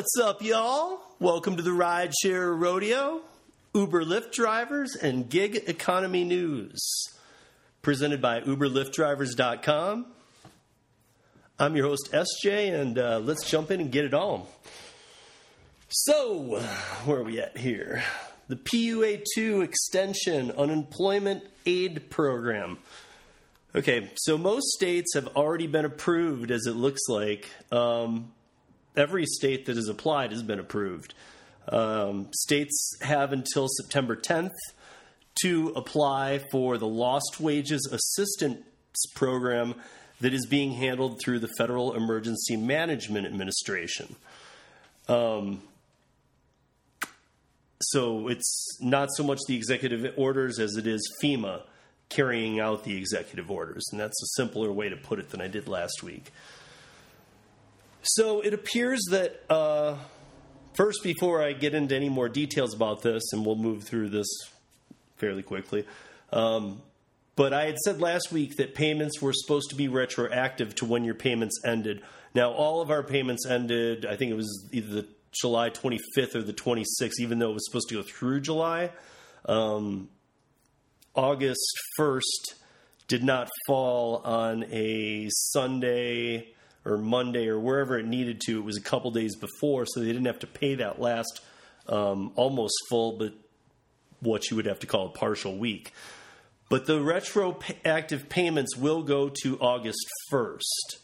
What's up, y'all? Welcome to the Rideshare Rodeo, Uber Lyft drivers, and gig economy news. Presented by UberLyftDrivers.com. I'm your host, SJ, and uh, let's jump in and get it on. So, where are we at here? The PUA 2 Extension Unemployment Aid Program. Okay, so most states have already been approved, as it looks like. Um, every state that has applied has been approved. Um, states have until September 10th to apply for the Lost Wages Assistance Program that is being handled through the Federal Emergency Management Administration. Um, so it's not so much the executive orders as it is FEMA carrying out the executive orders. And that's a simpler way to put it than I did last week. So it appears that, uh, first, before I get into any more details about this, and we'll move through this fairly quickly, um, but I had said last week that payments were supposed to be retroactive to when your payments ended. Now, all of our payments ended, I think it was either the July 25th or the 26th, even though it was supposed to go through July. Um, August 1st did not fall on a Sunday or Monday or wherever it needed to. It was a couple days before, so they didn't have to pay that last um, almost full, but what you would have to call a partial week. But the retroactive payments will go to August 1st.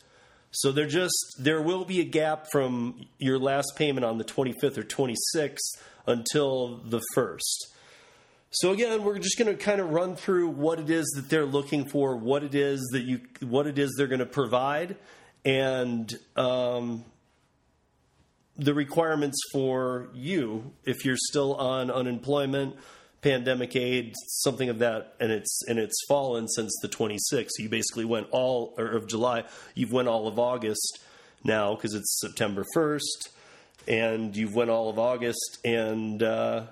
So there just there will be a gap from your last payment on the 25th or 26th until the 1st. So again, we're just going to kind of run through what it is that they're looking for, what it is that you, what it is they're going to provide, and um, the requirements for you if you're still on unemployment, pandemic aid, something of that, and it's and it's fallen since the 26th. So you basically went all of July. You've went all of August now because it's September 1st, and you've went all of August and. Uh,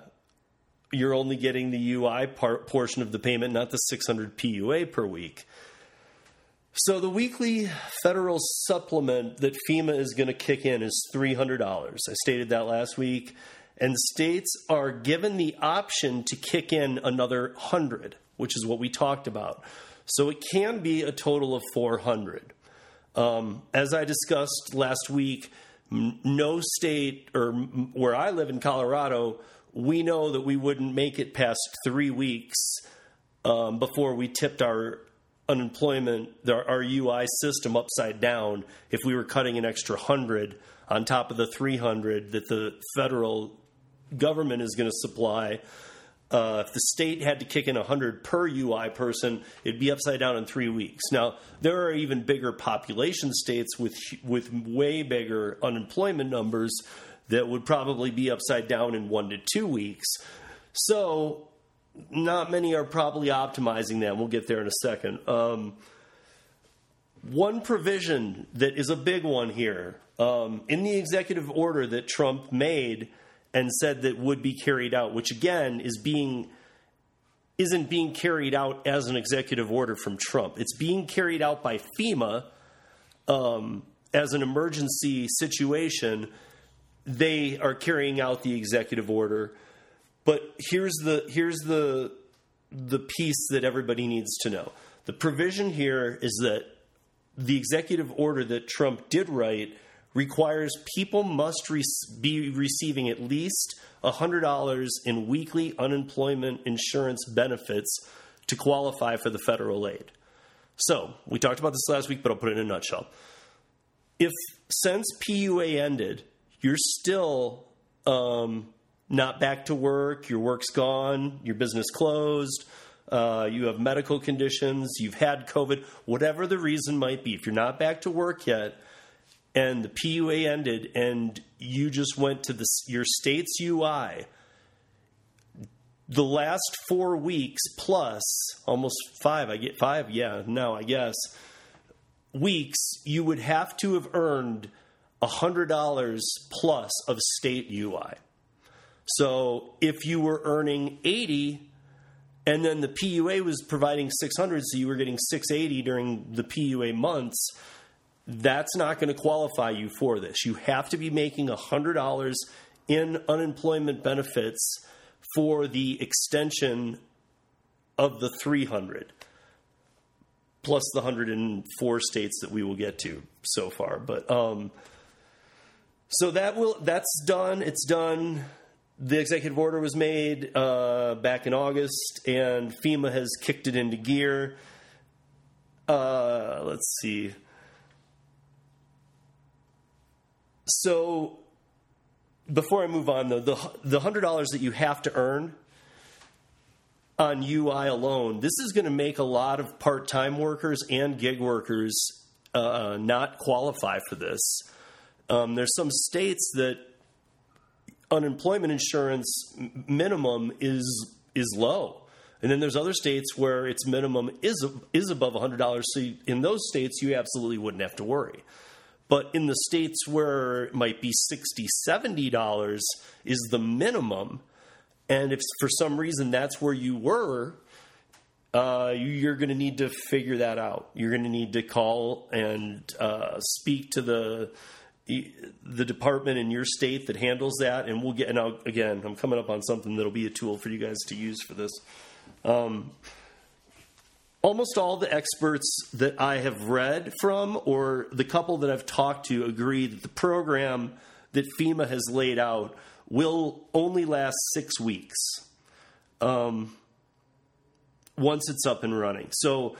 you're only getting the UI part, portion of the payment, not the 600 PUA per week. So the weekly federal supplement that FEMA is going to kick in is $300. I stated that last week. And states are given the option to kick in another 100, which is what we talked about. So it can be a total of 400. Um, as I discussed last week, no state, or where I live in Colorado, we know that we wouldn't make it past three weeks um, before we tipped our unemployment, our, UI system upside down if we were cutting an extra 100 on top of the 300 that the federal government is going to supply. Uh, if the state had to kick in 100 per UI person, it'd be upside down in three weeks. Now, there are even bigger population states with with way bigger unemployment numbers that would probably be upside down in one to two weeks. So, not many are probably optimizing that. We'll get there in a second. Um, one provision that is a big one here um, in the executive order that Trump made and said that would be carried out, which again is being isn't being carried out as an executive order from Trump. It's being carried out by FEMA um, as an emergency situation they are carrying out the executive order. But here's the here's the the piece that everybody needs to know. The provision here is that the executive order that Trump did write requires people must re- be receiving at least $100 in weekly unemployment insurance benefits to qualify for the federal aid. So, we talked about this last week, but I'll put it in a nutshell. If since PUA ended, you're still um, not back to work, your work's gone, your business closed, uh, you have medical conditions, you've had COVID, whatever the reason might be, if you're not back to work yet and the PUA ended and you just went to the, your state's UI, the last four weeks plus almost five, I get five, yeah, no, I guess, weeks, you would have to have earned $100 plus of state UI. So if you were earning 80 and then the PUA was providing 600 so you were getting 680 during the PUA months, that's not going to qualify you for this. You have to be making $100 in unemployment benefits for the extension of the 300 plus the 104 states that we will get to so far. But um, so that will that's done. It's done. The executive order was made uh, back in August, and FEMA has kicked it into gear. Uh, let's see. So before I move on, though, the the hundred dollars that you have to earn on UI alone, this is going to make a lot of part time workers and gig workers uh, not qualify for this. Um, there's some states that unemployment insurance minimum is is low, and then there's other states where its minimum is is above $100. So in those states, you absolutely wouldn't have to worry. But in the states where it might be $60, $70 is the minimum, and if for some reason that's where you were, uh, you're going to need to figure that out. You're going to need to call and uh, speak to the the department in your state that handles that, and we'll get. And I'll, again, I'm coming up on something that'll be a tool for you guys to use for this. Um, almost all the experts that I have read from, or the couple that I've talked to, agree that the program that FEMA has laid out will only last six weeks um, once it's up and running. So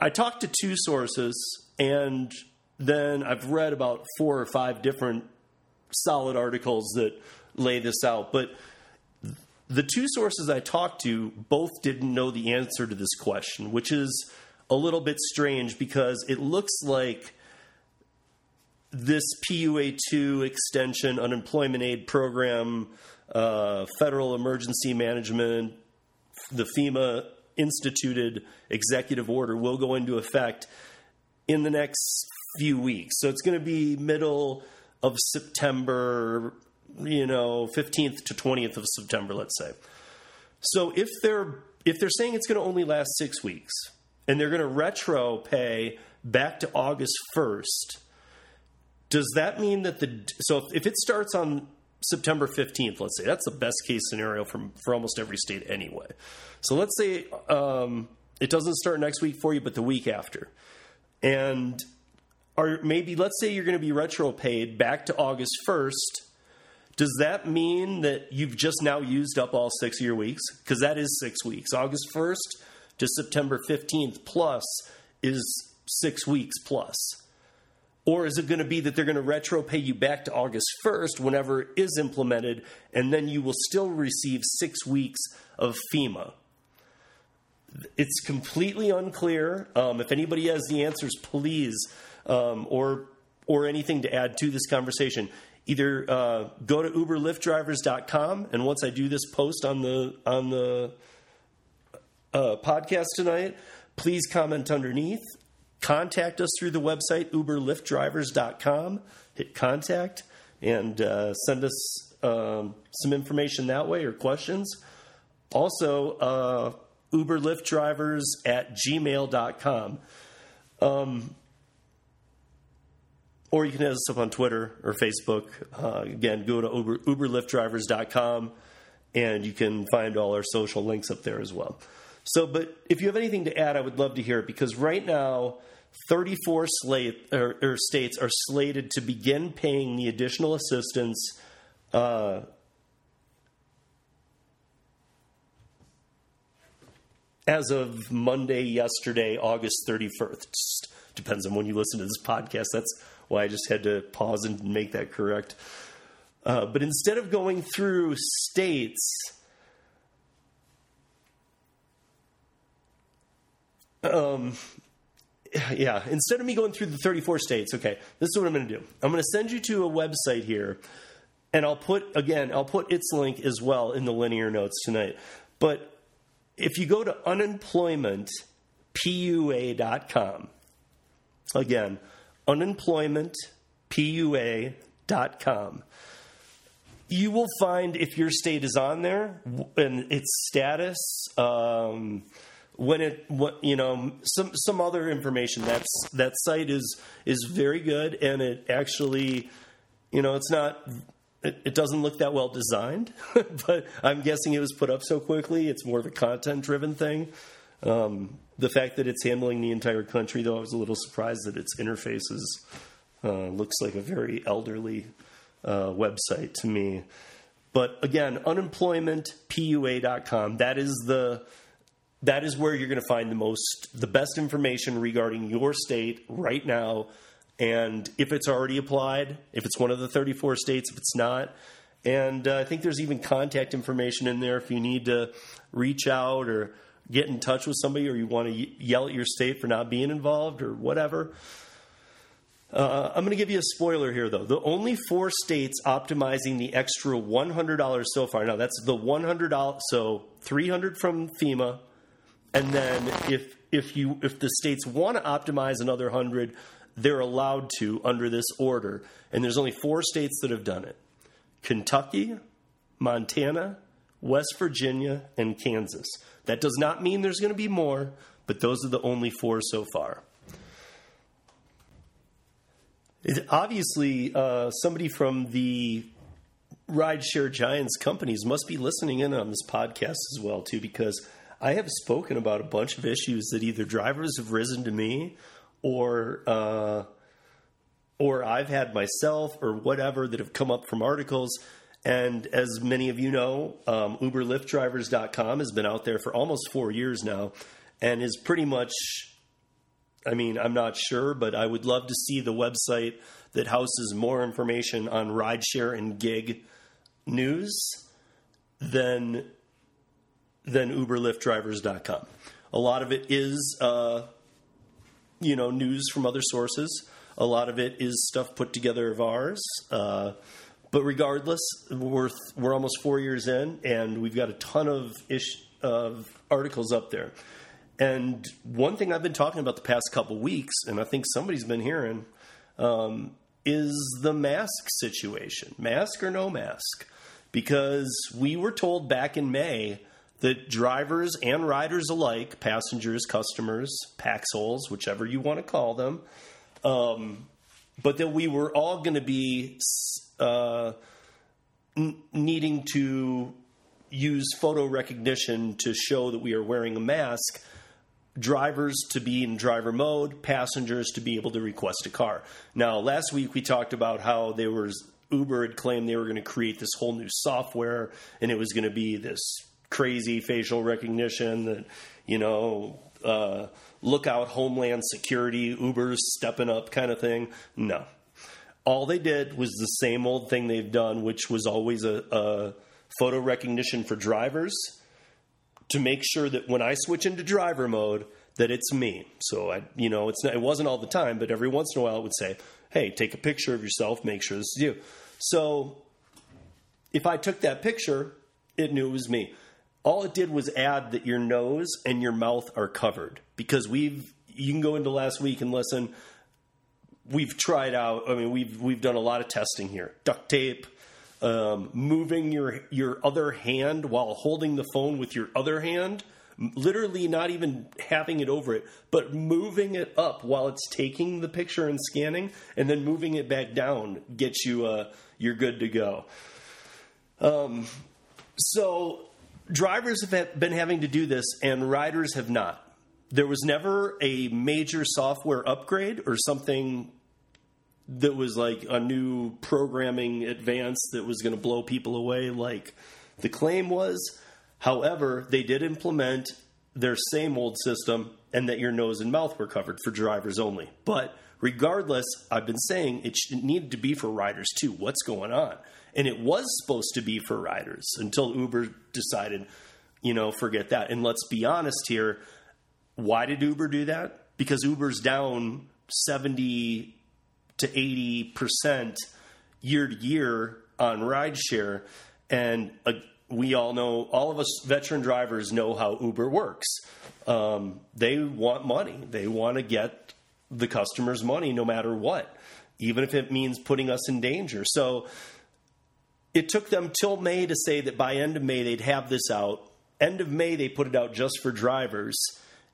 I talked to two sources, and then I've read about four or five different solid articles that lay this out. But the two sources I talked to both didn't know the answer to this question, which is a little bit strange because it looks like this PUA2 extension, unemployment aid program, uh, federal emergency management, the FEMA instituted executive order will go into effect in the next few weeks. So it's going to be middle of September, you know, 15th to 20th of September, let's say. So if they're if they're saying it's going to only last 6 weeks and they're going to retro pay back to August 1st, does that mean that the so if it starts on September 15th, let's say that's the best case scenario from for almost every state anyway. So let's say um, it doesn't start next week for you, but the week after, and or maybe let's say you're going to be retro paid back to August 1st. Does that mean that you've just now used up all six of your weeks? Because that is six weeks. August 1st to September 15th plus is six weeks plus. Or is it going to be that they're going to retro pay you back to August 1st whenever it is implemented, and then you will still receive six weeks of FEMA? It's completely unclear. Um, if anybody has the answers, please um, or or anything to add to this conversation, either uh, go to uberlyftdrivers.com and once I do this post on the on the uh, podcast tonight, please comment underneath. Contact us through the website uberlyftdrivers.com. Hit contact and uh, send us um, some information that way or questions. Also, uh, uberlyftdrivers at gmail.com. Um, or you can hit us up on Twitter or Facebook. Uh, again, go to Uber, uberlyftdrivers.com and you can find all our social links up there as well. So, but if you have anything to add, I would love to hear it because right now, 34 slate, or, or states are slated to begin paying the additional assistance. Uh, as of Monday, yesterday, August 31st. Depends on when you listen to this podcast. That's why I just had to pause and make that correct. Uh, but instead of going through states, um, yeah, instead of me going through the 34 states, okay, this is what I'm going to do. I'm going to send you to a website here, and I'll put, again, I'll put its link as well in the linear notes tonight. But if you go to unemploymentpua.com, again, unemploymentpua.com. You will find if your state is on there and its status, um, when it what you know some some other information that's that site is is very good and it actually you know it's not it, it doesn't look that well designed but i'm guessing it was put up so quickly it's more of a content driven thing um, the fact that it's handling the entire country though i was a little surprised that its interfaces uh, looks like a very elderly uh, website to me. But again unemploymentpua.com that is the that is where you're going to find the most the best information regarding your state right now. And if it's already applied if it's one of the 34 states if it's not and uh, i think there's even contact information in there if you need to reach out or get in touch with somebody or you want to yell at your state for not being involved or whatever uh, I'm going to give you a spoiler here, though. The only four states optimizing the extra $100 so far. Now that's the $100, so 300 from FEMA, and then if if you if the states want to optimize another hundred, they're allowed to under this order. And there's only four states that have done it: Kentucky, Montana, West Virginia, and Kansas. That does not mean there's going to be more, but those are the only four so far. It, obviously, uh, somebody from the rideshare giants companies must be listening in on this podcast as well, too, because I have spoken about a bunch of issues that either drivers have risen to me or uh, or I've had myself or whatever that have come up from articles. And as many of you know, um, UberLyftDrivers.com has been out there for almost four years now and is pretty much, I mean, I'm not sure, but I would love to see the website that houses more information on rideshare and gig news than than UberLyftDrivers.com. A lot of it is, uh, you know, news from other sources. A lot of it is stuff put together of ours. Uh, but regardless, we're we're almost four years in, and we've got a ton of ish of articles up there. And one thing I've been talking about the past couple weeks, and I think somebody's been hearing, um, is the mask situation, mask or no mask, because we were told back in May that drivers and riders alike, passengers, customers, paxholes, whichever you want to call them, um, but that we were all going to be uh, n- needing to use photo recognition to show that we are wearing a mask. Drivers to be in driver mode, passengers to be able to request a car. Now, last week we talked about how there was Uber had claimed they were going to create this whole new software and it was going to be this crazy facial recognition that you know uh, look out homeland security uber's stepping up kind of thing no all they did was the same old thing they've done which was always a, a photo recognition for drivers to make sure that when i switch into driver mode that it's me. So i you know it's not, it wasn't all the time but every once in a while it would say hey take a picture of yourself make sure this is you. So if i took that picture it knew it was me. All it did was add that your nose and your mouth are covered because we've you can go into last week and listen we've tried out i mean we've we've done a lot of testing here duct tape um, moving your your other hand while holding the phone with your other hand literally not even having it over it but moving it up while it's taking the picture and scanning and then moving it back down gets you uh, you're good to go um, so drivers have been having to do this, and riders have not. There was never a major software upgrade or something that was like a new programming advance that was going to blow people away, like the claim was. However, they did implement their same old system and that your nose and mouth were covered for drivers only. But regardless, I've been saying it needed to be for riders too. What's going on? And it was supposed to be for riders until Uber decided, you know, forget that. And let's be honest here. Why did Uber do that? Because Uber's down 70 to 80% year to year on rideshare. And uh, we all know, all of us veteran drivers know how Uber works. Um, they want money, they want to get the customer's money no matter what, even if it means putting us in danger. So, it took them till May to say that by end of May they'd have this out. End of May they put it out just for drivers,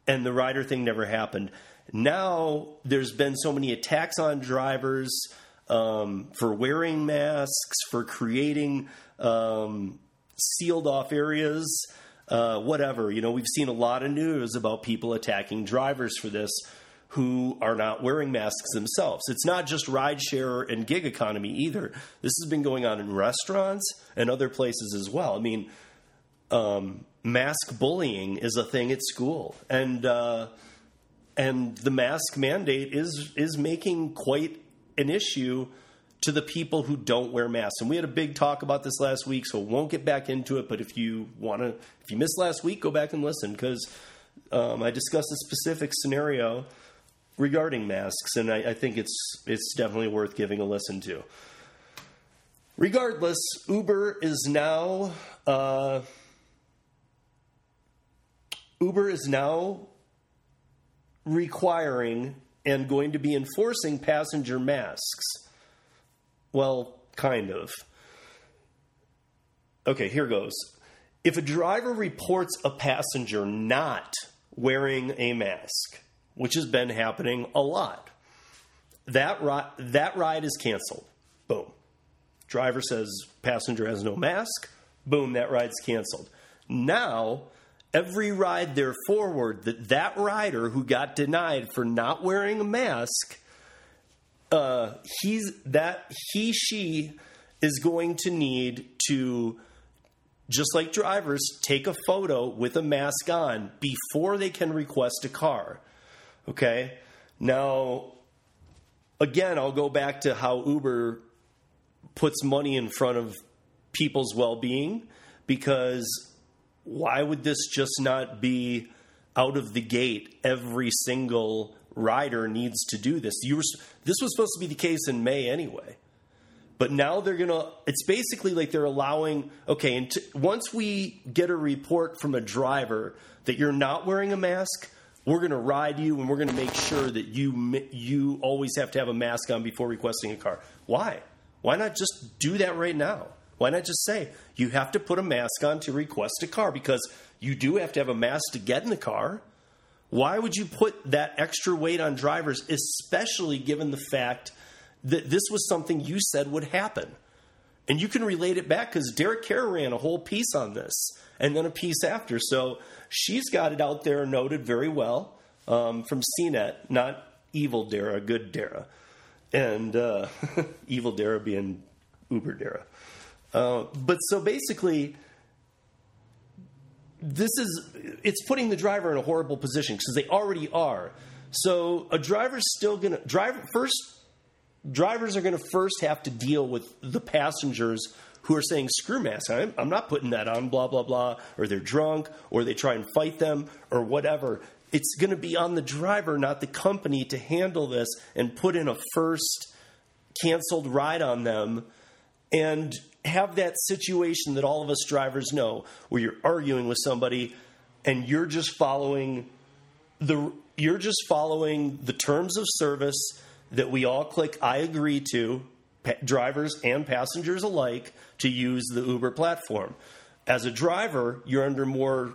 and the rider thing never happened. Now there's been so many attacks on drivers um, for wearing masks, for creating um, sealed off areas, uh, whatever. You know, we've seen a lot of news about people attacking drivers for this who are not wearing masks themselves. It's not just rideshare and gig economy either. This has been going on in restaurants and other places as well. I mean, um, mask bullying is a thing at school, and uh, and the mask mandate is is making quite an issue to the people who don't wear masks. And we had a big talk about this last week, so won't get back into it. But if you want to, if you missed last week, go back and listen because um, I discussed a specific scenario regarding masks, and I, I, think it's it's definitely worth giving a listen to. Regardless, Uber is now uh, Uber is now requiring and going to be enforcing passenger masks. Well, kind of. Okay, here goes. If a driver reports a passenger not wearing a mask, which has been happening a lot, that, ri- that ride is canceled. Boom. Driver says passenger has no mask. Boom, that ride's canceled. Now, every ride there forward that that rider who got denied for not wearing a mask uh, he's that he she is going to need to just like drivers take a photo with a mask on before they can request a car okay? Now again i'll go back to how uber puts money in front of people's well-being because why would this just not be out of the gate? Every single rider needs to do this. You were, this was supposed to be the case in may anyway. But now they're gonna it's basically like they're allowing okay and t- once we get a report from a driver that you're not wearing a mask we're to ride you and we're to make sure that you you always have to have a mask on before requesting a car. Why? Why not just do that right now why not just say you have to put a mask on to request a car because you do have to have a mask to get in the car. Why would you put that extra weight on drivers, especially given the fact that this was something you said would happen? And you can relate it back because Dara Kerr ran a whole piece on this and then a piece after. So she's got it out there noted very well um, from CNET, not evil Dara, good Dara. And uh, evil Dara being Uber Dara. Uh, but so basically, this is it's putting the driver in a horrible position because they already are. So a driver's still to drive first. Drivers are to first have to deal with the passengers who are saying screw mask I'm, I'm not putting that on. Blah blah blah. Or they're drunk, or they try and fight them, or whatever. It's going to be on the driver, not the company, to handle this and put in a first canceled ride on them. And have that situation that all of us drivers know where you're arguing with somebody and you're just following the you're just following the terms of service that we all click I agree to drivers and passengers alike to use the Uber platform. As a driver, you're under more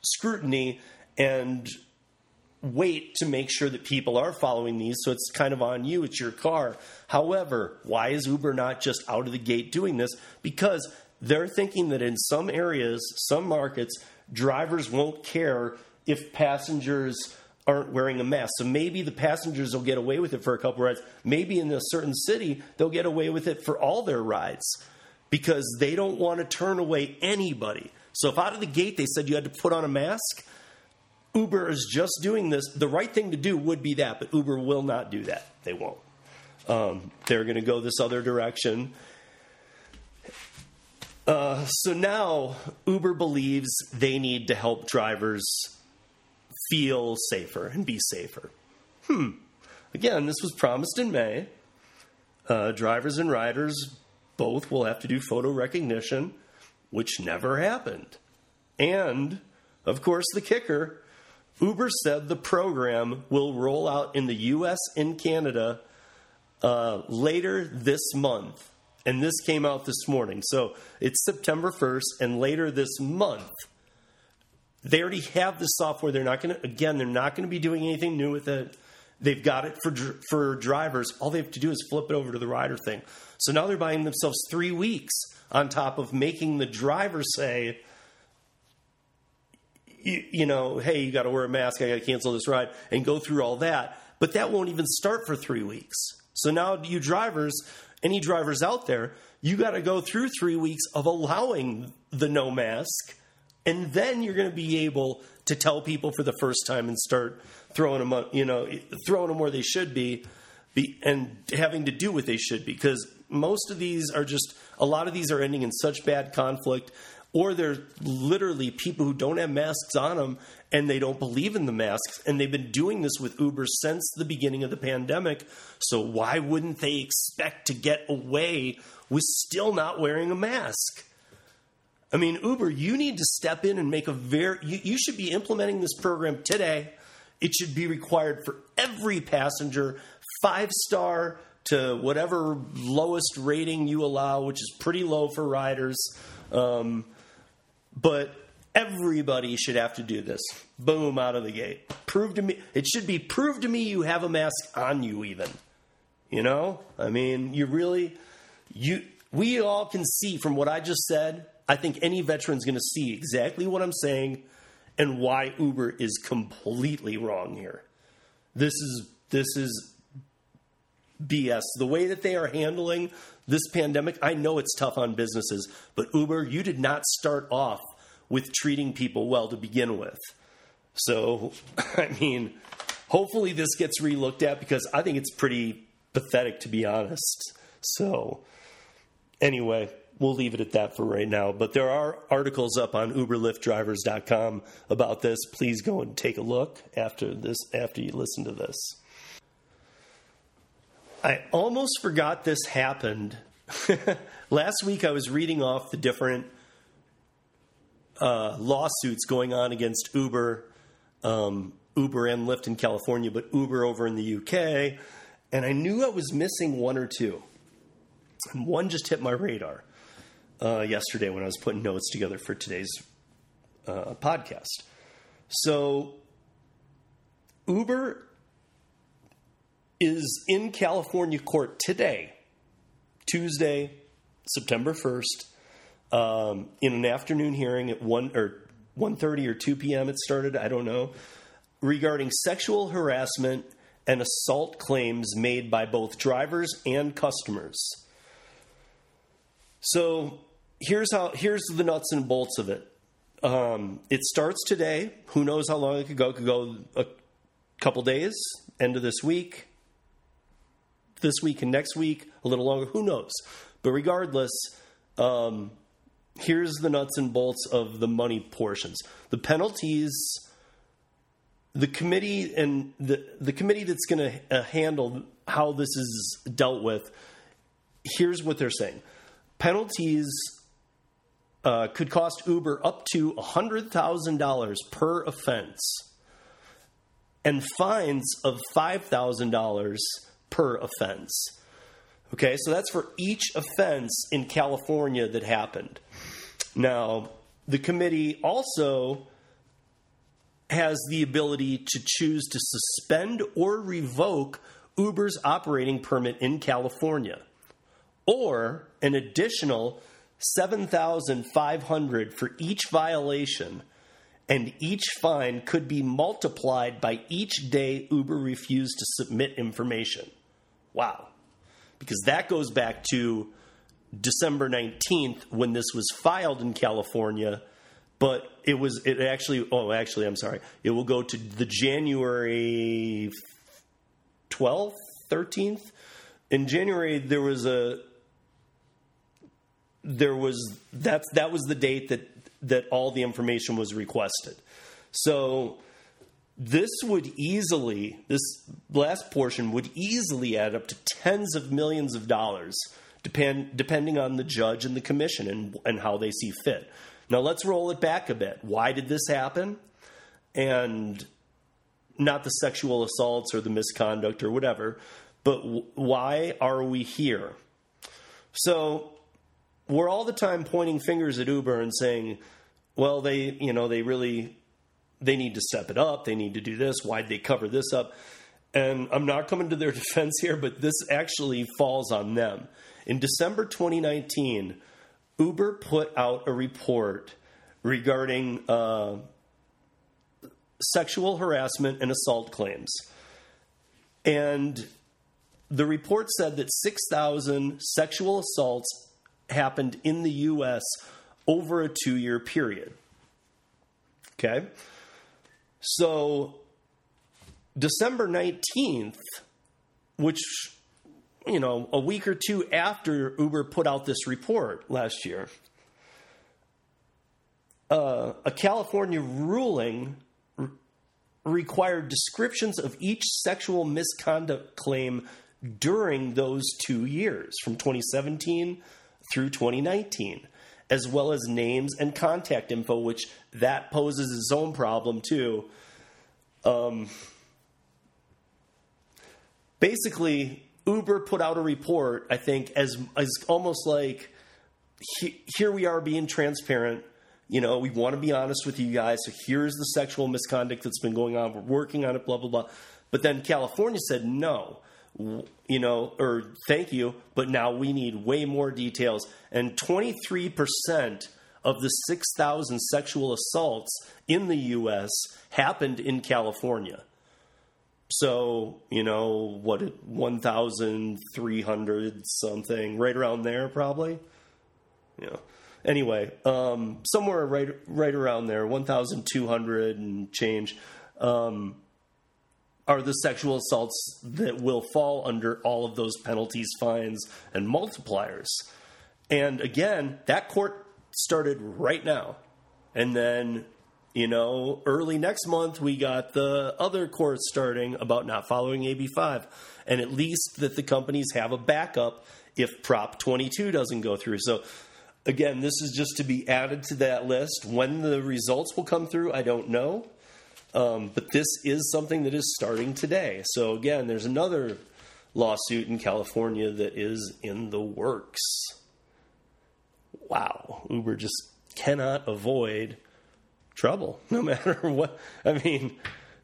scrutiny and wait to make sure that people are following these. So it's kind of on you, it's your car. However, why is Uber not just out of the gate doing this? Because they're thinking that in some areas, some markets, drivers won't care if passengers aren't wearing a mask. So maybe the passengers will get away with it for a couple rides. Maybe in a certain city, they'll get away with it for all their rides because they don't want to turn away anybody. So if out of the gate they said you had to put on a mask, Uber is just doing this. The right thing to do would be that, but Uber will not do that. They won't. Um, they're going to go this other direction. Uh, so now Uber believes they need to help drivers feel safer and be safer. Hmm. Again, this was promised in May. Uh, drivers and riders both will have to do photo recognition, which never happened. And, of course, the kicker Uber said the program will roll out in the US and Canada uh, later this month. And this came out this morning. So it's September 1st, and later this month, They already have the software. They're not going to, again, they're not going to be doing anything new with it. They've got it for for drivers. All they have to do is flip it over to the rider thing. So now they're buying themselves three weeks on top of making the driver say, you, you know, hey, you got to wear a mask. I got to cancel this ride and go through all that. But that won't even start for three weeks. So now you drivers, any drivers out there, you got to go through three weeks of allowing the no mask, and then you're going to be able to tell people for the first time and start throwing them, you know, throwing them where they should be, be and having to do what they should be because most of these are just a lot of these are ending in such bad conflict or they're literally people who don't have masks on them and they don't believe in the masks. And they've been doing this with uber since the beginning of the pandemic. So why wouldn't they expect to get away with still not wearing a mask? I mean uber you need to step in and make a very you, you should be implementing this program today. It should be required for every passenger five star to whatever lowest rating you allow, which is pretty low for riders. Um, but everybody should have to do this. Boom, out of the gate. Prove to me, it should be prove to me you have a mask on you, even. You know? I mean, you really, you, we all can see from what I just said. I think any veteran's going to see exactly what I'm saying and why Uber is completely wrong here. This is this is BS. The way that they are handling this pandemic, I know it's tough on businesses, but Uber, you did not start off with treating people well to begin with. So, I mean, hopefully this gets relooked at because I think it's pretty pathetic to be honest. So, anyway, we'll leave it at that for right now. But there are articles up on uberlyftdrivers.com about this. Please go and take a look after this after you listen to this. I almost forgot this happened. Last week I was reading off the different uh, lawsuits going on against Uber, um, Uber and Lyft in California, but Uber over in the UK, and I knew I was missing one or two. And one just hit my radar uh, yesterday when I was putting notes together for today's uh, podcast. So, Uber is in California court today, Tuesday, September 1st, um, in an afternoon hearing at 1 or 1.30 or 2 p.m. it started, I don't know, regarding sexual harassment and assault claims made by both drivers and customers. So here's how here's the nuts and bolts of it. Um, it starts today. Who knows how long it could go? It could go a couple days, end of this week, this week and next week, a little longer. Who knows? But regardless, um, here's the nuts and bolts of the money portions. The penalties. The committee and the the committee that's going to uh, handle how this is dealt with. Here's what they're saying: penalties uh, could cost Uber up to $100,000 per offense and fines of $5,000 per offense. Okay, so that's for each offense in California that happened. Now, the committee also has the ability to choose to suspend or revoke Uber's operating permit in California or an additional 7,500 for each violation and each fine could be multiplied by each day Uber refused to submit information. Wow. Because that goes back to December 19th when this was filed in California, but it was it actually oh actually I'm sorry. It will go to the January 12th, 13th. In January there was a there was that's that was the date that that all the information was requested. So this would easily this last portion would easily add up to tens of millions of dollars depend, depending on the judge and the commission and, and how they see fit. Now let's roll it back a bit. Why did this happen? And not the sexual assaults or the misconduct or whatever, but w- why are we here? So we're all the time pointing fingers at Uber and saying, well, they, you know, they really they need to step it up. They need to do this. Why'd they cover this up? And I'm not coming to their defense here, but this actually falls on them. In December 2019, Uber put out a report regarding uh, sexual harassment and assault claims. And the report said that 6,000 sexual assaults happened in the U.S. over a two year period. Okay? So, December 19th, which, you know, a week or two after Uber put out this report last year, uh, a California ruling required descriptions of each sexual misconduct claim during those two years, from 2017 through 2019, as well as names and contact info, which that poses its own problem too. Um, basically, Uber put out a report, I think, as, as almost like he, here we are being transparent you know, we want to be honest with you guys. So here's the sexual misconduct that's been going on. We're working on it, blah, blah, blah. But then California said no, you know, or thank you, but now we need way more details. And 23% of the 6,000 sexual assaults in the U.S. happened in California. So, you know, what, 1,300 something, right around there, probably? Know anyway, um, somewhere right right around there, one thousand two hundred and change, um, are the sexual assaults that will fall under all of those penalties, fines, and multipliers. And again, that court started right now, and then you know, early next month we got the other court starting about not following AB5, and at least that the companies have a backup if Prop 22 doesn't go through. So Again, this is just to be added to that list. When the results will come through, I don't know. Um, but this is something that is starting today. So, again, there's another lawsuit in California that is in the works. Wow. Uber just cannot avoid trouble, no matter what. I mean,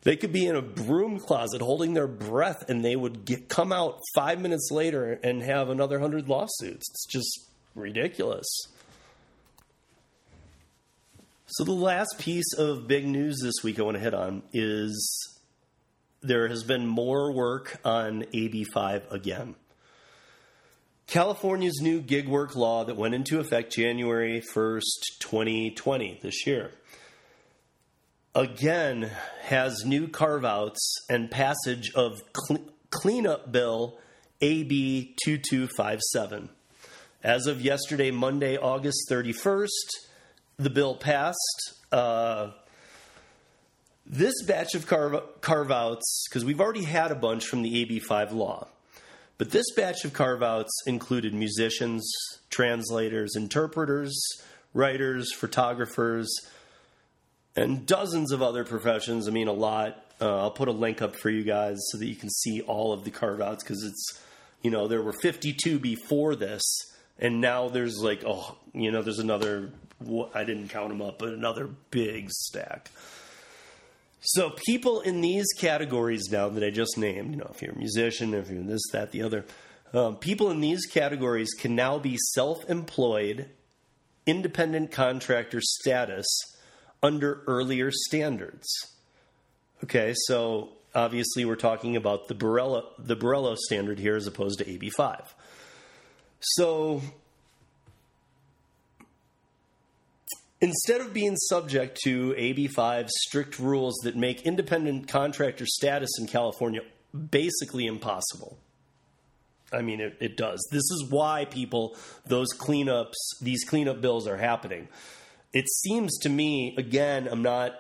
they could be in a broom closet holding their breath and they would get, come out five minutes later and have another hundred lawsuits. It's just ridiculous. So, the last piece of big news this week I want to hit on is there has been more work on AB5 again. California's new gig work law that went into effect January 1st, 2020, this year, again has new carve outs and passage of cleanup bill AB 2257. As of yesterday, Monday, August 31st, the bill passed. Uh, this batch of carve, carve outs, because we've already had a bunch from the AB5 law, but this batch of carve outs included musicians, translators, interpreters, writers, photographers, and dozens of other professions. I mean, a lot. Uh, I'll put a link up for you guys so that you can see all of the carve outs because it's, you know, there were 52 before this, and now there's like, oh, you know, there's another I didn't count them up, but another big stack. So people in these categories now that I just named, you know, if you're a musician, if you're this, that, the other, um, people in these categories can now be self-employed, independent contractor status under earlier standards. Okay, so obviously we're talking about the Borello, the Borello standard here as opposed to AB5. So Instead of being subject to AB5's strict rules that make independent contractor status in California basically impossible. I mean, it, it does. This is why people, those cleanups, these cleanup bills are happening. It seems to me, again, I'm not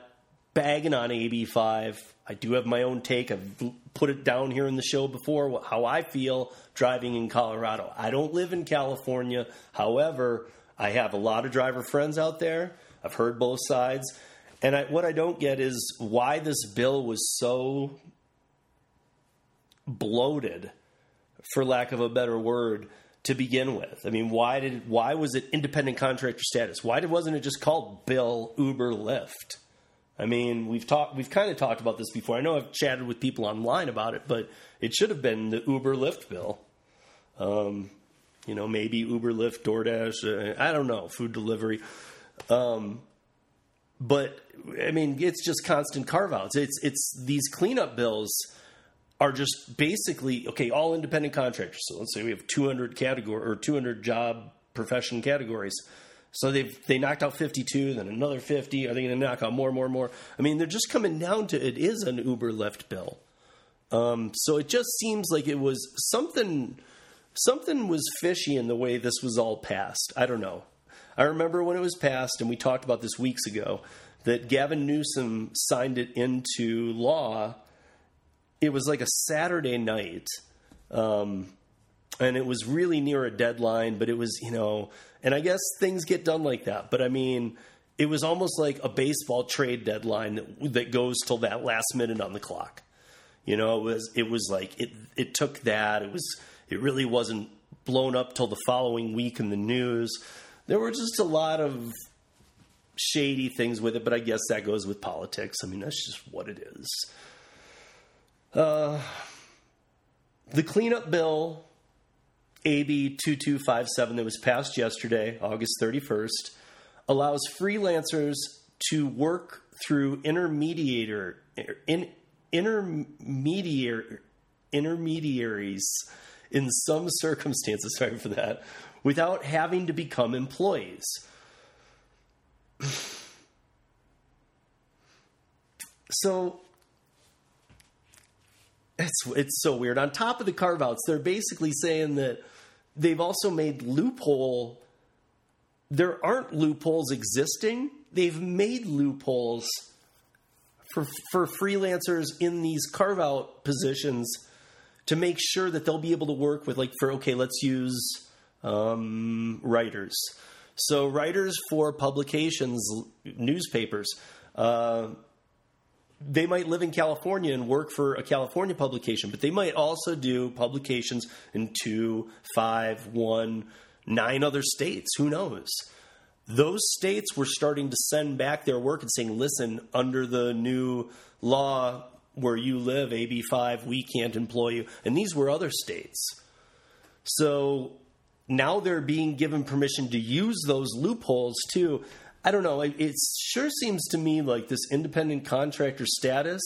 bagging on AB5. I do have my own take. I've put it down here in the show before how I feel driving in Colorado. I don't live in California. However, I have a lot of driver friends out there. I've heard both sides. And I, what I don't get is why this bill was so bloated, for lack of a better word, to begin with. I mean, why did why was it independent contractor status? Why did, wasn't it just called Bill Uber Lyft? I mean, we've talked, we've kind of talked about this before. I know I've chatted with people online about it, but it should have been the Uber Lyft bill. Um, you know, maybe Uber, Lyft, DoorDash. Uh, I don't know, food delivery. Um, but I mean, it's just constant carve outs. It's it's these cleanup bills are just basically okay. All independent contractors. So let's say we have 200 category or 200 job profession categories. So they've they knocked out 52, then another 50. Are they going to knock out more, more, more? I mean, they're just coming down to it is an Uber Lyft bill. Um, so it just seems like it was something something was fishy in the way this was all passed. I don't know. I remember when it was passed, and we talked about this weeks ago, that Gavin Newsom signed it into law. It was like a Saturday night, um, and it was really near a deadline, but it was, you know, and I guess things get done like that. But I mean, it was almost like a baseball trade deadline that, that goes till that last minute on the clock. You know, it was it was like it it took that. It was it really wasn't blown up till the following week in the news. There were just a lot of shady things with it, but I guess that goes with politics. I mean, that's just what it is. Uh, the cleanup bill, AB 2257, that was passed yesterday, August 31st, allows freelancers to work through intermediator, in, intermediary, intermediaries in some circumstances, sorry for that, without having to become employees. so it's it's so weird. On top of the carve outs, they're basically saying that they've also made loophole there aren't loopholes existing. They've made loopholes for for freelancers in these carve out positions to make sure that they'll be able to work with like for okay let's use um, writers so writers for publications newspapers uh, they might live in California and work for a California publication, but they might also do publications in two, five, one, nine other states. Who knows? Those states were starting to send back their work and saying, listen, under the new law, where you live, AB5, we can't employ you. And these were other states. So now they're being given permission to use those loopholes too. I don't know. It, it sure seems to me like this independent contractor status.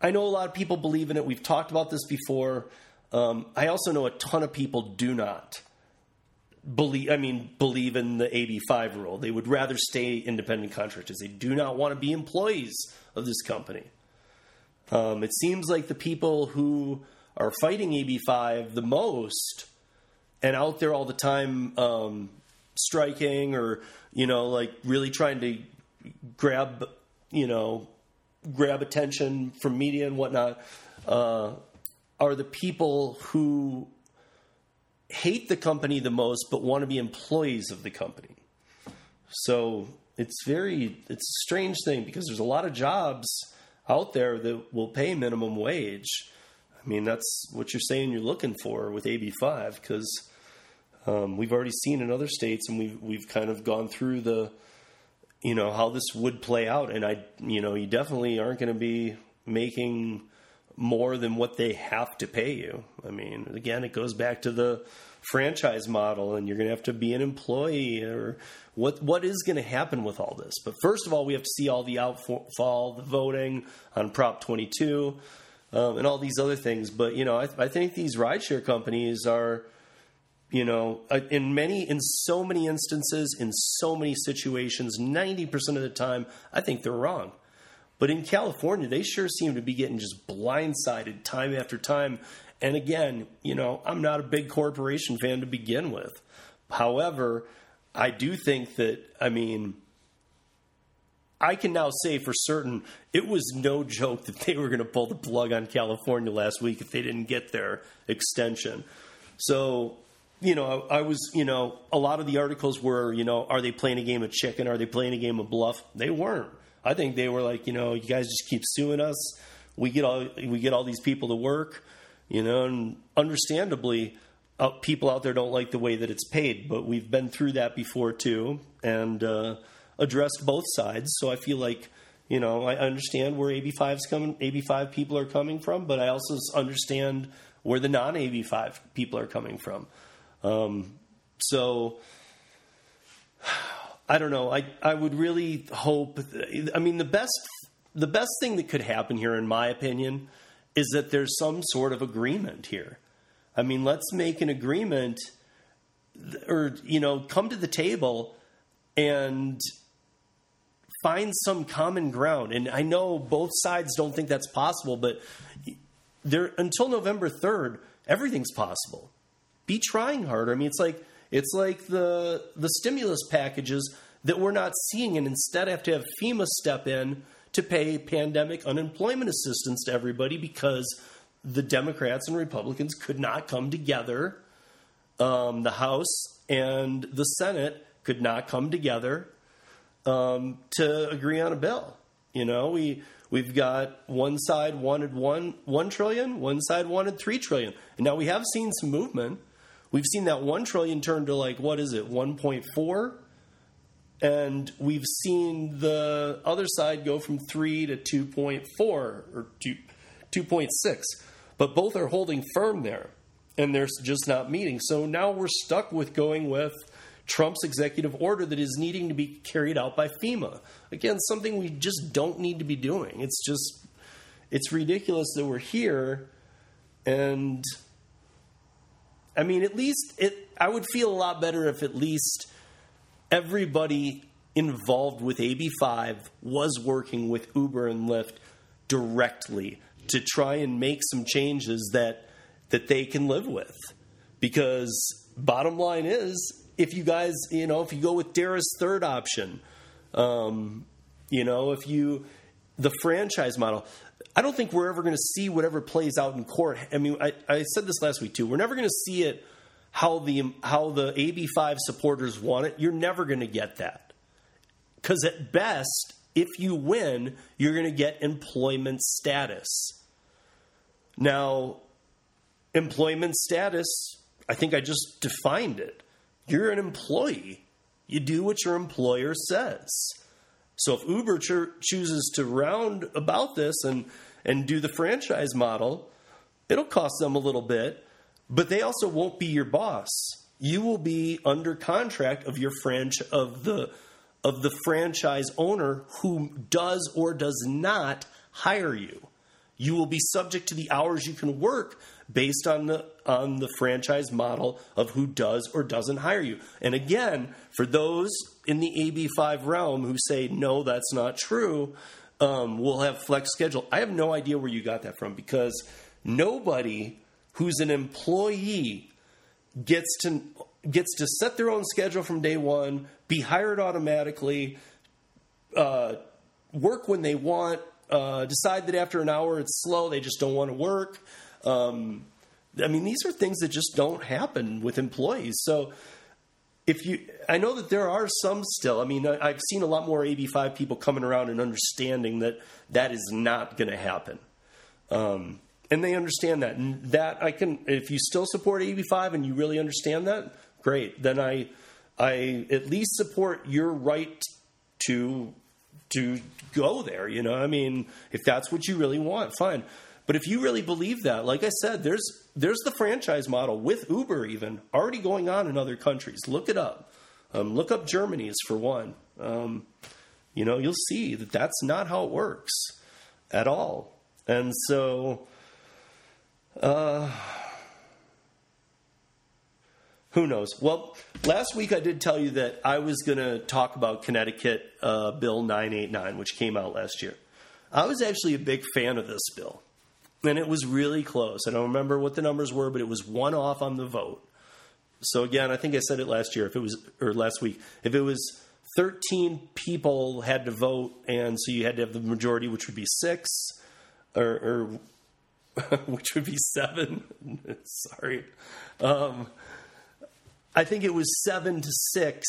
I know a lot of people believe in it. We've talked about this before. Um, I also know a ton of people do not believe i mean believe in the AB5 rule they would rather stay independent contractors they do not want to be employees of this company. Um, it seems like the people who are fighting AB5 the most and out there all the time um, striking or, you know, like really trying to grab, you know, grab attention from media and whatnot uh, are the people who hate the company the most but want to be employees of the company. So it's very it's a strange thing because there's a lot of jobs out there that will pay minimum wage. I mean, that's what you're saying you're looking for with AB5 because um, we've already seen in other states, and we've we've kind of gone through the, you know, how this would play out, and I, you know, you definitely aren't going to be making more than what they have to pay you. I mean, again, it goes back to the franchise model, and you're going to have to be an employee, or what what is going to happen with all this? But first of all, we have to see all the outfall, the voting on Prop 22, um, and all these other things. But you know, I, I think these rideshare companies are. You know, uh, in many, in so many instances, in so many situations, 90% of the time, I think they're wrong. But in California, they sure seem to be getting just blindsided time after time. And again, you know, I'm not a big corporation fan to begin with. However, I do think that, I mean, I can now say for certain it was no joke that they were going to pull the plug on California last week if they didn't get their extension. So, you know, I, I, was, you know, a lot of the articles were, you know, are they playing a game of chicken? Are they playing a game of bluff? They weren't. I think they were like, you know, you guys just keep suing us. We get all we get all these people to work, you know, and understandably, uh, people out there don't like the way that it's paid, but we've been through that before too, and uh, addressed both sides. So I feel like you know I understand where AB5's coming, AB5 people are coming from, but I also understand where the non AB5 people are coming from. Um, so I don't know. I I would really hope. I mean, the best the best thing that could happen here, in my opinion, is that there's some sort of agreement here. I mean, let's make an agreement, or you know, come to the table and find some common ground. And I know both sides don't think that's possible, but there until November third, everything's possible. Be trying harder. I mean, it's like it's like the the stimulus packages that we're not seeing, and instead have to have FEMA step in to pay pandemic unemployment assistance to everybody because the Democrats and Republicans could not come together. Um, the House and the Senate could not come together um, to agree on a bill. You know, we we've got one side wanted one one trillion, one side wanted three trillion, and now we have seen some movement. We've seen that one trillion turn to like what is it, one point four, and we've seen the other side go from three to two point four or two two point six, but both are holding firm there, and they're just not meeting. So now we're stuck with going with Trump's executive order that is needing to be carried out by FEMA. Again, something we just don't need to be doing. It's just, it's ridiculous that we're here. And I mean, at least it, I would feel a lot better if at least everybody involved with AB5 was working with Uber and Lyft directly to try and make some changes that that they can live with. Because bottom line is if you guys, you know, if you go with Dara's third option, um, you know, if you the franchise model, I don't think we're ever going to see whatever plays out in court. I mean, I, I said this last week too. We're never going to see it how the how the AB5 supporters want it. You're never going to get that because at best, if you win, you're going to get employment status. Now, employment status, I think I just defined it. You're an employee. You do what your employer says. So if Uber cho- chooses to round about this and and do the franchise model, it'll cost them a little bit, but they also won't be your boss. You will be under contract of your franchise of the of the franchise owner who does or does not hire you. You will be subject to the hours you can work based on the on the franchise model of who does or doesn't hire you. And again, for those in the AB5 realm who say no, that's not true, um, we'll have flex schedule. I have no idea where you got that from because nobody who's an employee gets to gets to set their own schedule from day one, be hired automatically, uh, work when they want, uh, decide that after an hour it's slow, they just don't want to work. Um, I mean, these are things that just don't happen with employees. So if you, I know that there are some still. I mean, I've seen a lot more AB5 people coming around and understanding that that is not going to happen. Um, and they understand that. And that I can, if you still support AB5 and you really understand that, great. Then I, I at least support your right to to go there. You know, I mean, if that's what you really want, fine. But if you really believe that, like I said, there's there's the franchise model with Uber even already going on in other countries. Look it up. Um, look up Germany's for one. Um, you know, you'll see that that's not how it works at all. And so, uh, who knows? Well, last week I did tell you that I was going to talk about Connecticut uh, Bill 989, which came out last year. I was actually a big fan of this bill and it was really close. I don't remember what the numbers were, but it was one off on the vote. So again, I think I said it last year. If it was or last week, if it was 13 people had to vote, and so you had to have the majority, which would be six, or, or which would be seven. Sorry, um, I think it was seven to six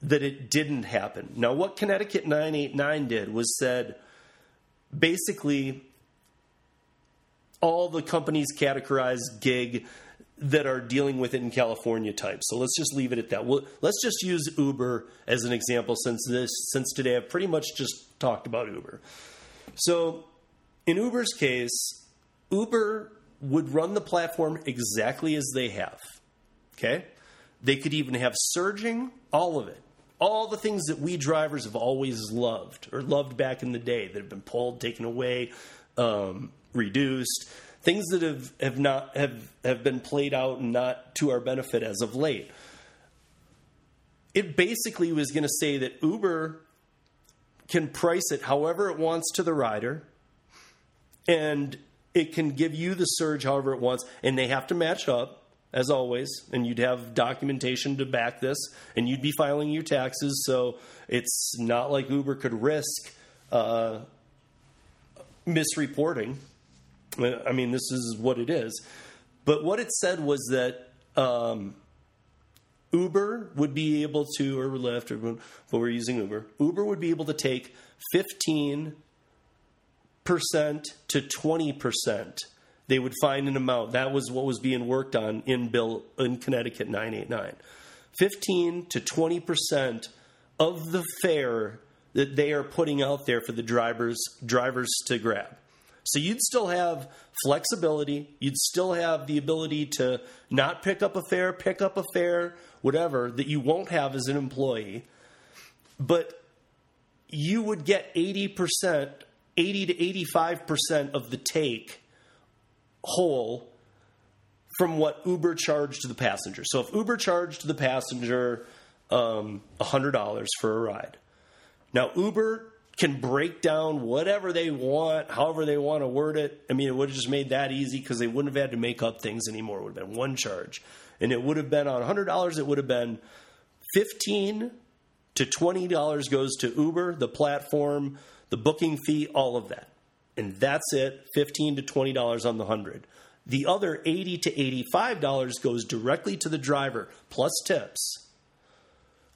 that it didn't happen. Now, what Connecticut 989 did was said basically all the companies categorize gig that are dealing with it in California type. So let's just leave it at that. Let's just use Uber as an example since this since today I've pretty much just talked about Uber. So in Uber's case, Uber would run the platform exactly as they have. Okay? They could even have surging, all of it. All the things that we drivers have always loved or loved back in the day that have been pulled, taken away, um, reduced things that have, have not have have been played out and not to our benefit as of late. It basically was going to say that Uber can price it however it wants to the rider, and it can give you the surge however it wants, and they have to match up as always, and you'd have documentation to back this, and you'd be filing your taxes. So it's not like Uber could risk uh, misreporting I mean, this is what it is. But what it said was that um, Uber would be able to, or Lyft, or, but we're using Uber, Uber would be able to take 15% to 20%. They would find an amount. That was what was being worked on in Bill in Connecticut 989. 15 to 20% of the fare that they are putting out there for the drivers drivers to grab. So you'd still have flexibility. You'd still have the ability to not pick up a fare, pick up a fare, whatever, that you won't have as an employee. But you would get 80%, 80 to 85% of the take whole from what Uber charged to the passenger. So if Uber charged the passenger um, $100 for a ride, now Uber can break down whatever they want, however they want to word it. I mean, it would have just made that easy because they wouldn't have had to make up things anymore. It would have been one charge. And it would have been on $100, it would have been 15 to $20 goes to Uber, the platform, the booking fee, all of that. And that's it, 15 to $20 on the 100. The other 80 to $85 goes directly to the driver plus tips.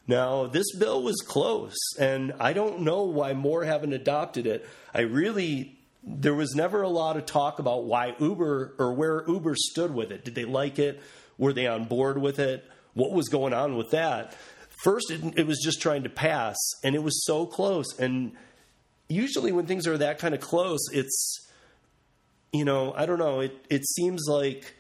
Now, this bill was close, and I don't know why more haven't adopted it. I really, there was never a lot of talk about why Uber or where Uber stood with it. Did they like it? Were they on board with it? What was going on with that? First, it, it was just trying to pass, and it was so close. And usually, when things are that kind of close, it's, you know, I don't know, it, it seems like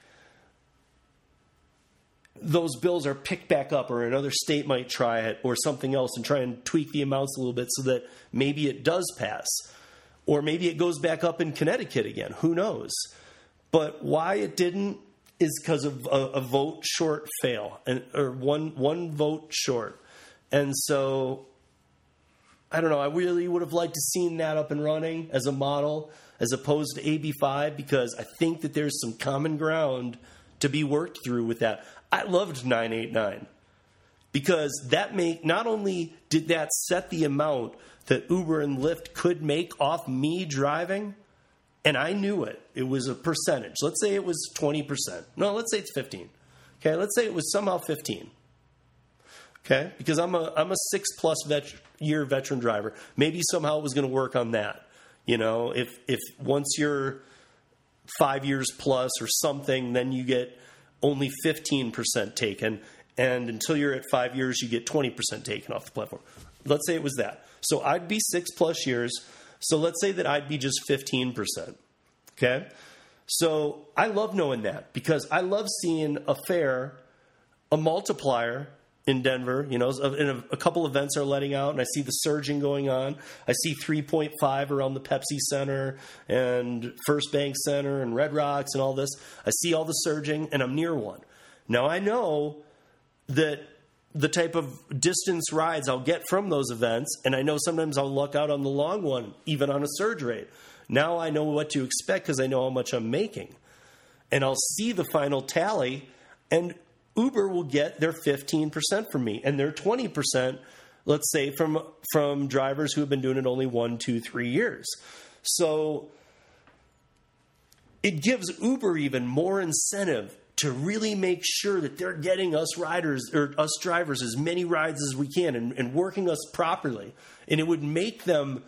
those bills are picked back up, or another state might try it, or something else, and try and tweak the amounts a little bit so that maybe it does pass. Or maybe it goes back up in Connecticut again. Who knows? But why it didn't is because of a, a, vote short fail, and, or one, one vote short. And so, I don't know, I really would have liked to seen that up and running as a model as opposed to AB5 because I think that there's some common ground to be worked through with that. I loved 989 because that make not only did that set the amount that Uber and Lyft could make off me driving, and I knew it. It was a percentage. Let's say it was 20%. No, let's say it's 15. Okay, let's say it was somehow 15. Okay, because I'm a I'm a six plus vet, year veteran driver. Maybe somehow it was going to work on that. You know, if if once you're five years plus or something, then you get only 15% taken. And until you're at five years, you get 20% taken off the platform. Let's say it was that. So I'd be six plus years. So let's say that I'd be just 15%. Okay? So I love knowing that because I love seeing a fair, a multiplier in Denver. You know, a, a couple events are letting out, and I see the surging going on. I see 3.5 around the Pepsi Center and First Bank Center and Red Rocks and all this. I see all the surging, and I'm near one. Now I know that the type of distance rides I'll get from those events, and I know sometimes I'll luck out on the long one, even on a surge rate. Now I know what to expect because I know how much I'm making. And I'll see the final tally, and Uber will get their 15% from me and their 20%, let's say, from, from drivers who have been doing it only one, two, three years. So it gives Uber even more incentive to really make sure that they're getting us riders or us drivers as many rides as we can and, and working us properly. And it would make them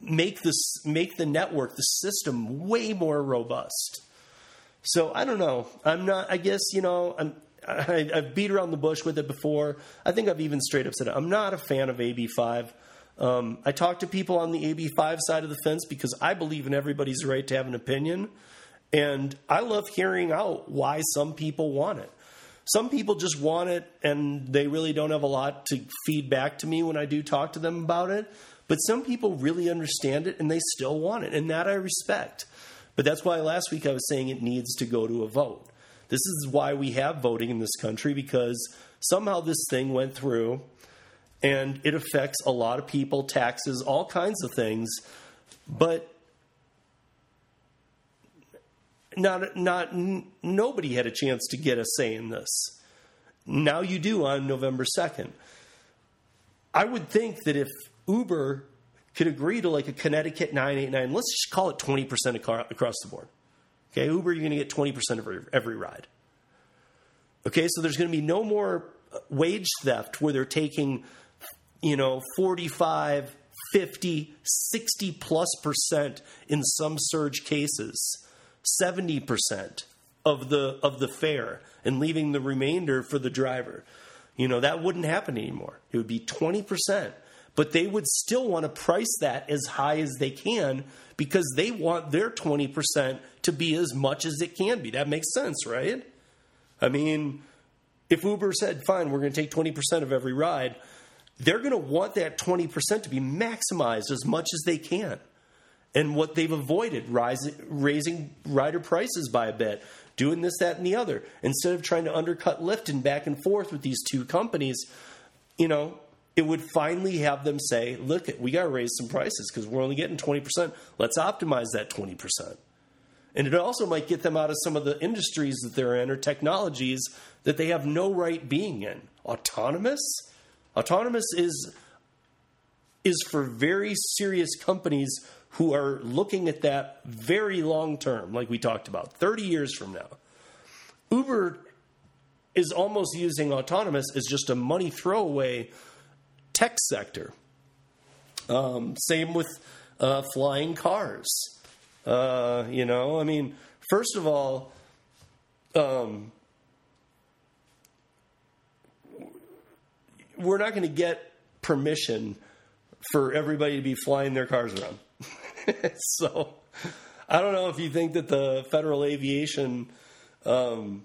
make this make the network, the system way more robust. So I don't know. I'm not. I guess you know. I'm. I, I've beat around the bush with it before. I think I've even straight up said it. I'm not a fan of AB5. Um, I talk to people on the AB5 side of the fence because I believe in everybody's right to have an opinion. And I love hearing out why some people want it. Some people just want it and they really don't have a lot to feed back to me when I do talk to them about it. But some people really understand it and they still want it. And that I respect. But that's why last week I was saying it needs to go to a vote. This is why we have voting in this country because somehow this thing went through and it affects a lot of people, taxes, all kinds of things. But not not nobody had a chance to get a say in this. Now you do on November 2nd. I would think that if Uber could agree to like a Connecticut 989, let's just call it 20% across the board. Okay, Uber, you're going to get 20% of every, ride. Okay, so there's going to be no more uh, wage theft where they're taking, you know, 45, 50, 60 plus percent in some surge cases 70% of the of the fare and leaving the remainder for the driver. You know, that wouldn't happen anymore. It would be 20%. But they would still want to price that as high as they can because they want their 20% to be as much as it can be. That makes sense, right? I mean, if Uber said, fine, we're going to take 20% of every ride, they're going to want that 20% to be maximized as much as they can and what they've avoided rising, raising rider prices by a bit, doing this, that, and the other. Instead of trying to undercut Lyft and back and forth with these two companies, you know, it would finally have them say, look, we got to raise some prices because we're only getting 20%. Let's optimize that 20%. And it also might get them out of some of the industries that they're in or technologies that they have no right being in. Autonomous? Autonomous is is for very serious companies who are looking at that very long term, like we talked about, 30 years from now. Uber is almost using autonomous as just a money throwaway tech sector. Um, same with uh, flying cars. Uh, you know, I mean, first of all, um, we're not going to get permission for everybody to be flying their cars around. so I don't know if you think that the Federal Aviation um,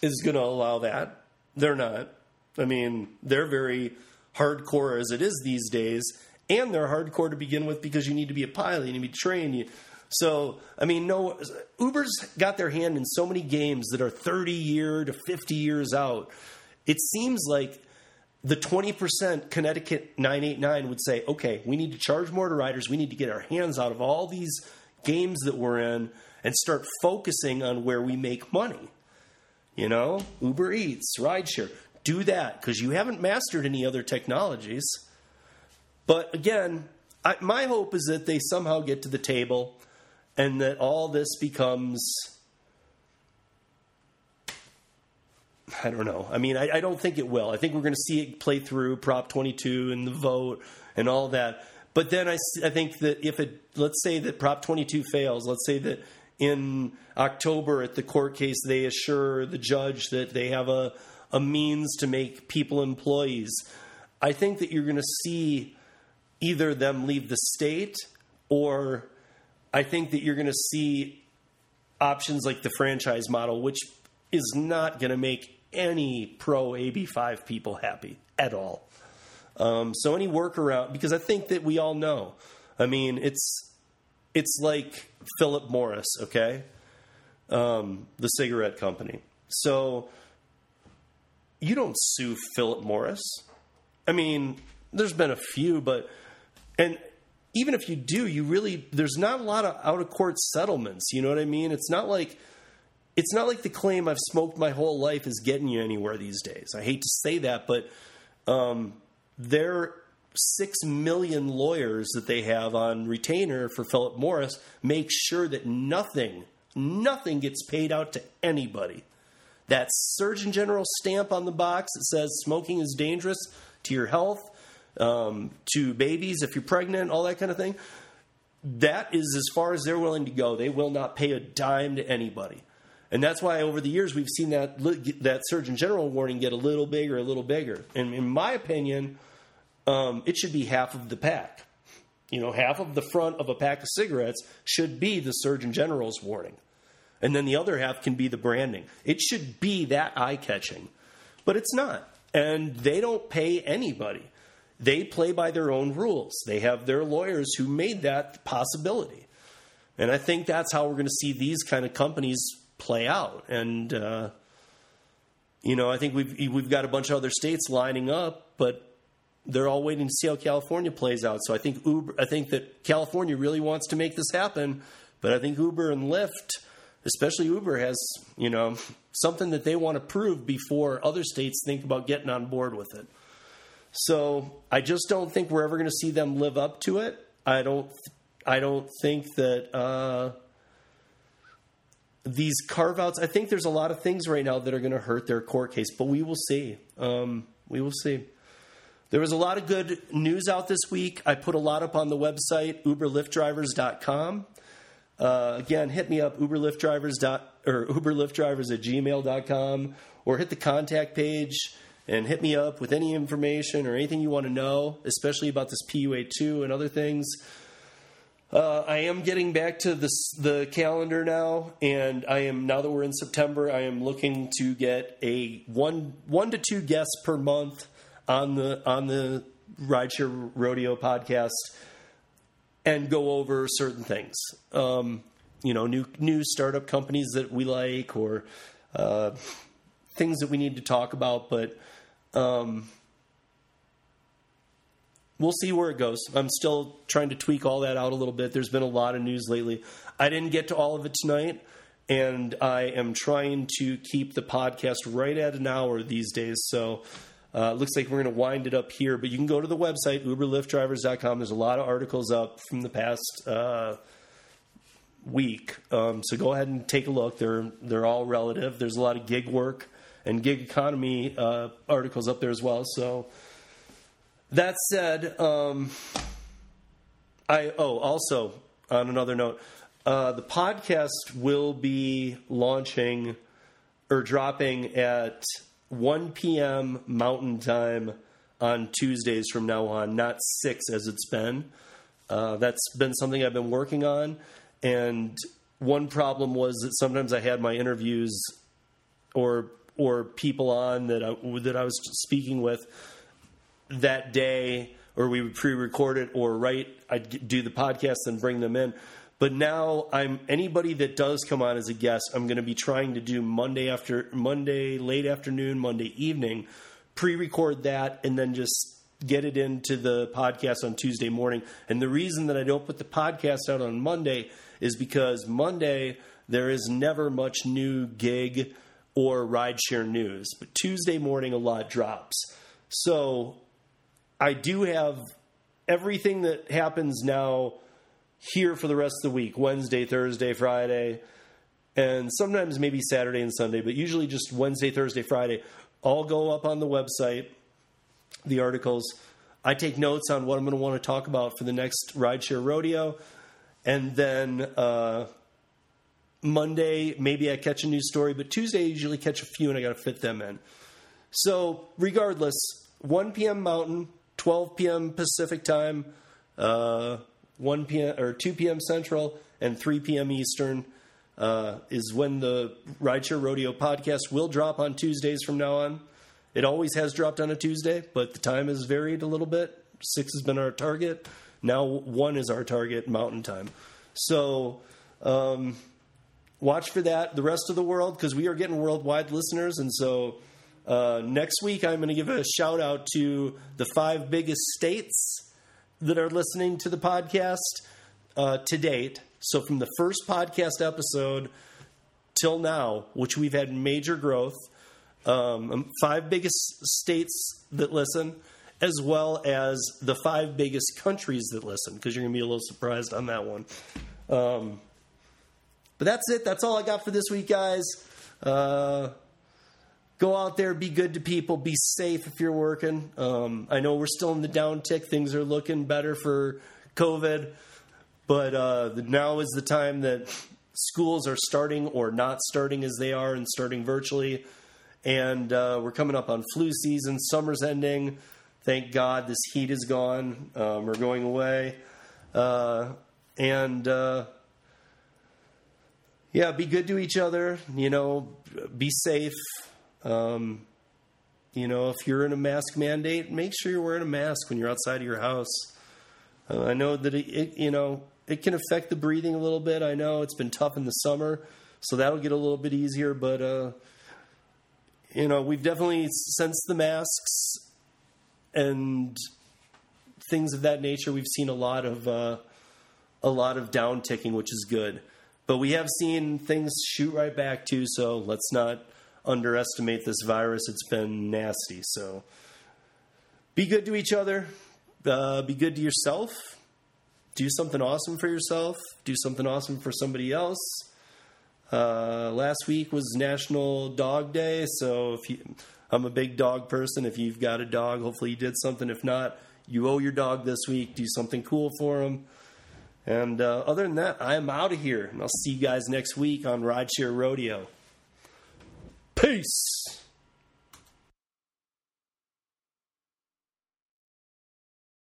is going to allow that. They're not. I mean, they're very hardcore as it is these days, and they're hardcore to begin with because you need to be a pilot, you need to be trained. You, so, I mean, no, Uber's got their hand in so many games that are 30 year to 50 years out. It seems like the 20% Connecticut 989 would say, okay, we need to charge more to riders. We need to get our hands out of all these games that we're in and start focusing on where we make money. You know, Uber Eats, rideshare, do that because you haven't mastered any other technologies. But again, I, my hope is that they somehow get to the table and that all this becomes I don't know. I mean, I, I don't think it will. I think we're going to see it play through Prop 22 and the vote and all that. But then I, I think that if it, let's say that Prop 22 fails, let's say that in October at the court case they assure the judge that they have a, a means to make people employees, I think that you're going to see either them leave the state or I think that you're going to see options like the franchise model, which is not going to make any pro AB5 people happy at all. Um, so any workaround, because I think that we all know. I mean, it's it's like Philip Morris, okay, um, the cigarette company. So you don't sue Philip Morris. I mean, there's been a few, but and even if you do, you really there's not a lot of out of court settlements. You know what I mean? It's not like it's not like the claim I've smoked my whole life is getting you anywhere these days. I hate to say that, but um, their six million lawyers that they have on retainer for Philip Morris make sure that nothing, nothing gets paid out to anybody. That Surgeon General stamp on the box that says smoking is dangerous to your health, um, to babies if you're pregnant, all that kind of thing. that is as far as they're willing to go. They will not pay a dime to anybody. And that's why over the years we've seen that that Surgeon General warning get a little bigger, a little bigger. And in my opinion, um, it should be half of the pack. You know, half of the front of a pack of cigarettes should be the Surgeon General's warning. And then the other half can be the branding. It should be that eye catching. But it's not. And they don't pay anybody. They play by their own rules. They have their lawyers who made that possibility. And I think that's how we're going to see these kind of companies play out. And, uh, you know, I think we've, we've got a bunch of other states lining up, but they're all waiting to see how California plays out. So I think Uber, I think that California really wants to make this happen, but I think Uber and Lyft, especially Uber, has you know something that they want to prove before other states think about getting on board with it. So I just don't think we're ever going to see them live up to it. I don't. I don't think that. Uh, these carve outs, I think there's a lot of things right now that are going to hurt their court case, but we will see. Um, we will see. There was a lot of good news out this week. I put a lot up on the website, uberlyftdrivers.com. Uh, again, hit me up, uberlyftdrivers dot, or uberlyftdrivers at gmail.com, or hit the contact page and hit me up with any information or anything you want to know, especially about this PUA2 and other things. Uh, I am getting back to this, the calendar now, and I am now that we're in September. I am looking to get a one one to two guests per month on the on the Rideshare Rodeo podcast and go over certain things. Um, you know, new new startup companies that we like or uh, things that we need to talk about, but um, we'll see where it goes. I'm still trying to tweak all that out a little bit. There's been a lot of news lately. I didn't get to all of it tonight, and I am trying to keep the podcast right at an hour these days. So uh, looks like we're going to wind it up here, but you can go to the website, uberlyftdrivers.com. There's a lot of articles up from the past uh, week. Um, so go ahead and take a look. They're, they're all relative. There's a lot of gig work and gig economy uh, articles up there as well. So that said, um, I, oh, also on another note, uh, the podcast will be launching or dropping at 1 p.m. Mountain Time on Tuesdays from now on, not 6 as it's been. Uh, that's been something I've been working on. And one problem was that sometimes I had my interviews or or people on that I, that I was speaking with that day, or we would pre-record it, or write. I'd do the podcast and bring them in. But now I'm anybody that does come on as a guest, I'm going to be trying to do Monday after Monday late afternoon, Monday evening, pre-record that and then just get it into the podcast on Tuesday morning. And the reason that I don't put the podcast out on Monday is because Monday there is never much new gig or rideshare news, but Tuesday morning a lot drops. So I do have everything that happens now here for the rest of the week Wednesday, Thursday, Friday, and sometimes maybe Saturday and Sunday, but usually just Wednesday, Thursday, Friday. All go up on the website, the articles. I take notes on what I'm going to want to talk about for the next rideshare rodeo. And then uh, Monday, maybe I catch a news story, but Tuesday, I usually catch a few and I got to fit them in. So, regardless, 1 p.m. Mountain, 12 p.m. Pacific time. Uh, 1 p.m. or 2 p.m. Central and 3 p.m. Eastern uh, is when the Rideshare Rodeo podcast will drop on Tuesdays from now on. It always has dropped on a Tuesday, but the time has varied a little bit. Six has been our target. Now one is our target, Mountain Time. So um, watch for that. The rest of the world, because we are getting worldwide listeners, and so. Uh, next week, I'm going to give a shout out to the five biggest states that are listening to the podcast uh, to date. So from the first podcast episode till now, which we've had major growth, um, um, five biggest states that listen, as well as the five biggest countries that listen, because you're going to be a little surprised on that one. Um, but that's it. That's all I got for this week, guys. Uh, go out there, be good to people, be safe if you're working. Um, I know we're still in the downtick; things are looking better for COVID, but uh, now is the time that schools are starting or not starting as they are and starting virtually. And uh, we're coming up on flu season. Summer's ending. Thank God this heat is gone. Um, we're going away. Uh, and uh, yeah, be good to each other. You know, be safe. Um, you know, if you're in a mask mandate, make sure you're wearing a mask when you're outside of your house. Uh, I know that it, it, you know, it can affect the breathing a little bit. I know it's been tough in the summer, so that'll get a little bit easier. But uh, you know, we've definitely since the masks and things of that nature, we've seen a lot of uh, a lot of down ticking, which is good. But we have seen things shoot right back too. So let's not underestimate this virus. It's been nasty. So be good to each other. Uh, be good to yourself do something awesome for yourself, do something awesome for somebody else. Uh, last week was National Dog Day, so if you, I'm a big dog person. If you've got a dog, hopefully you did something. If not, you owe your dog this week. Do something cool for him. And uh, other than that, I'm out of here, and I'll see you guys next week on Rideshare Rodeo. Peace.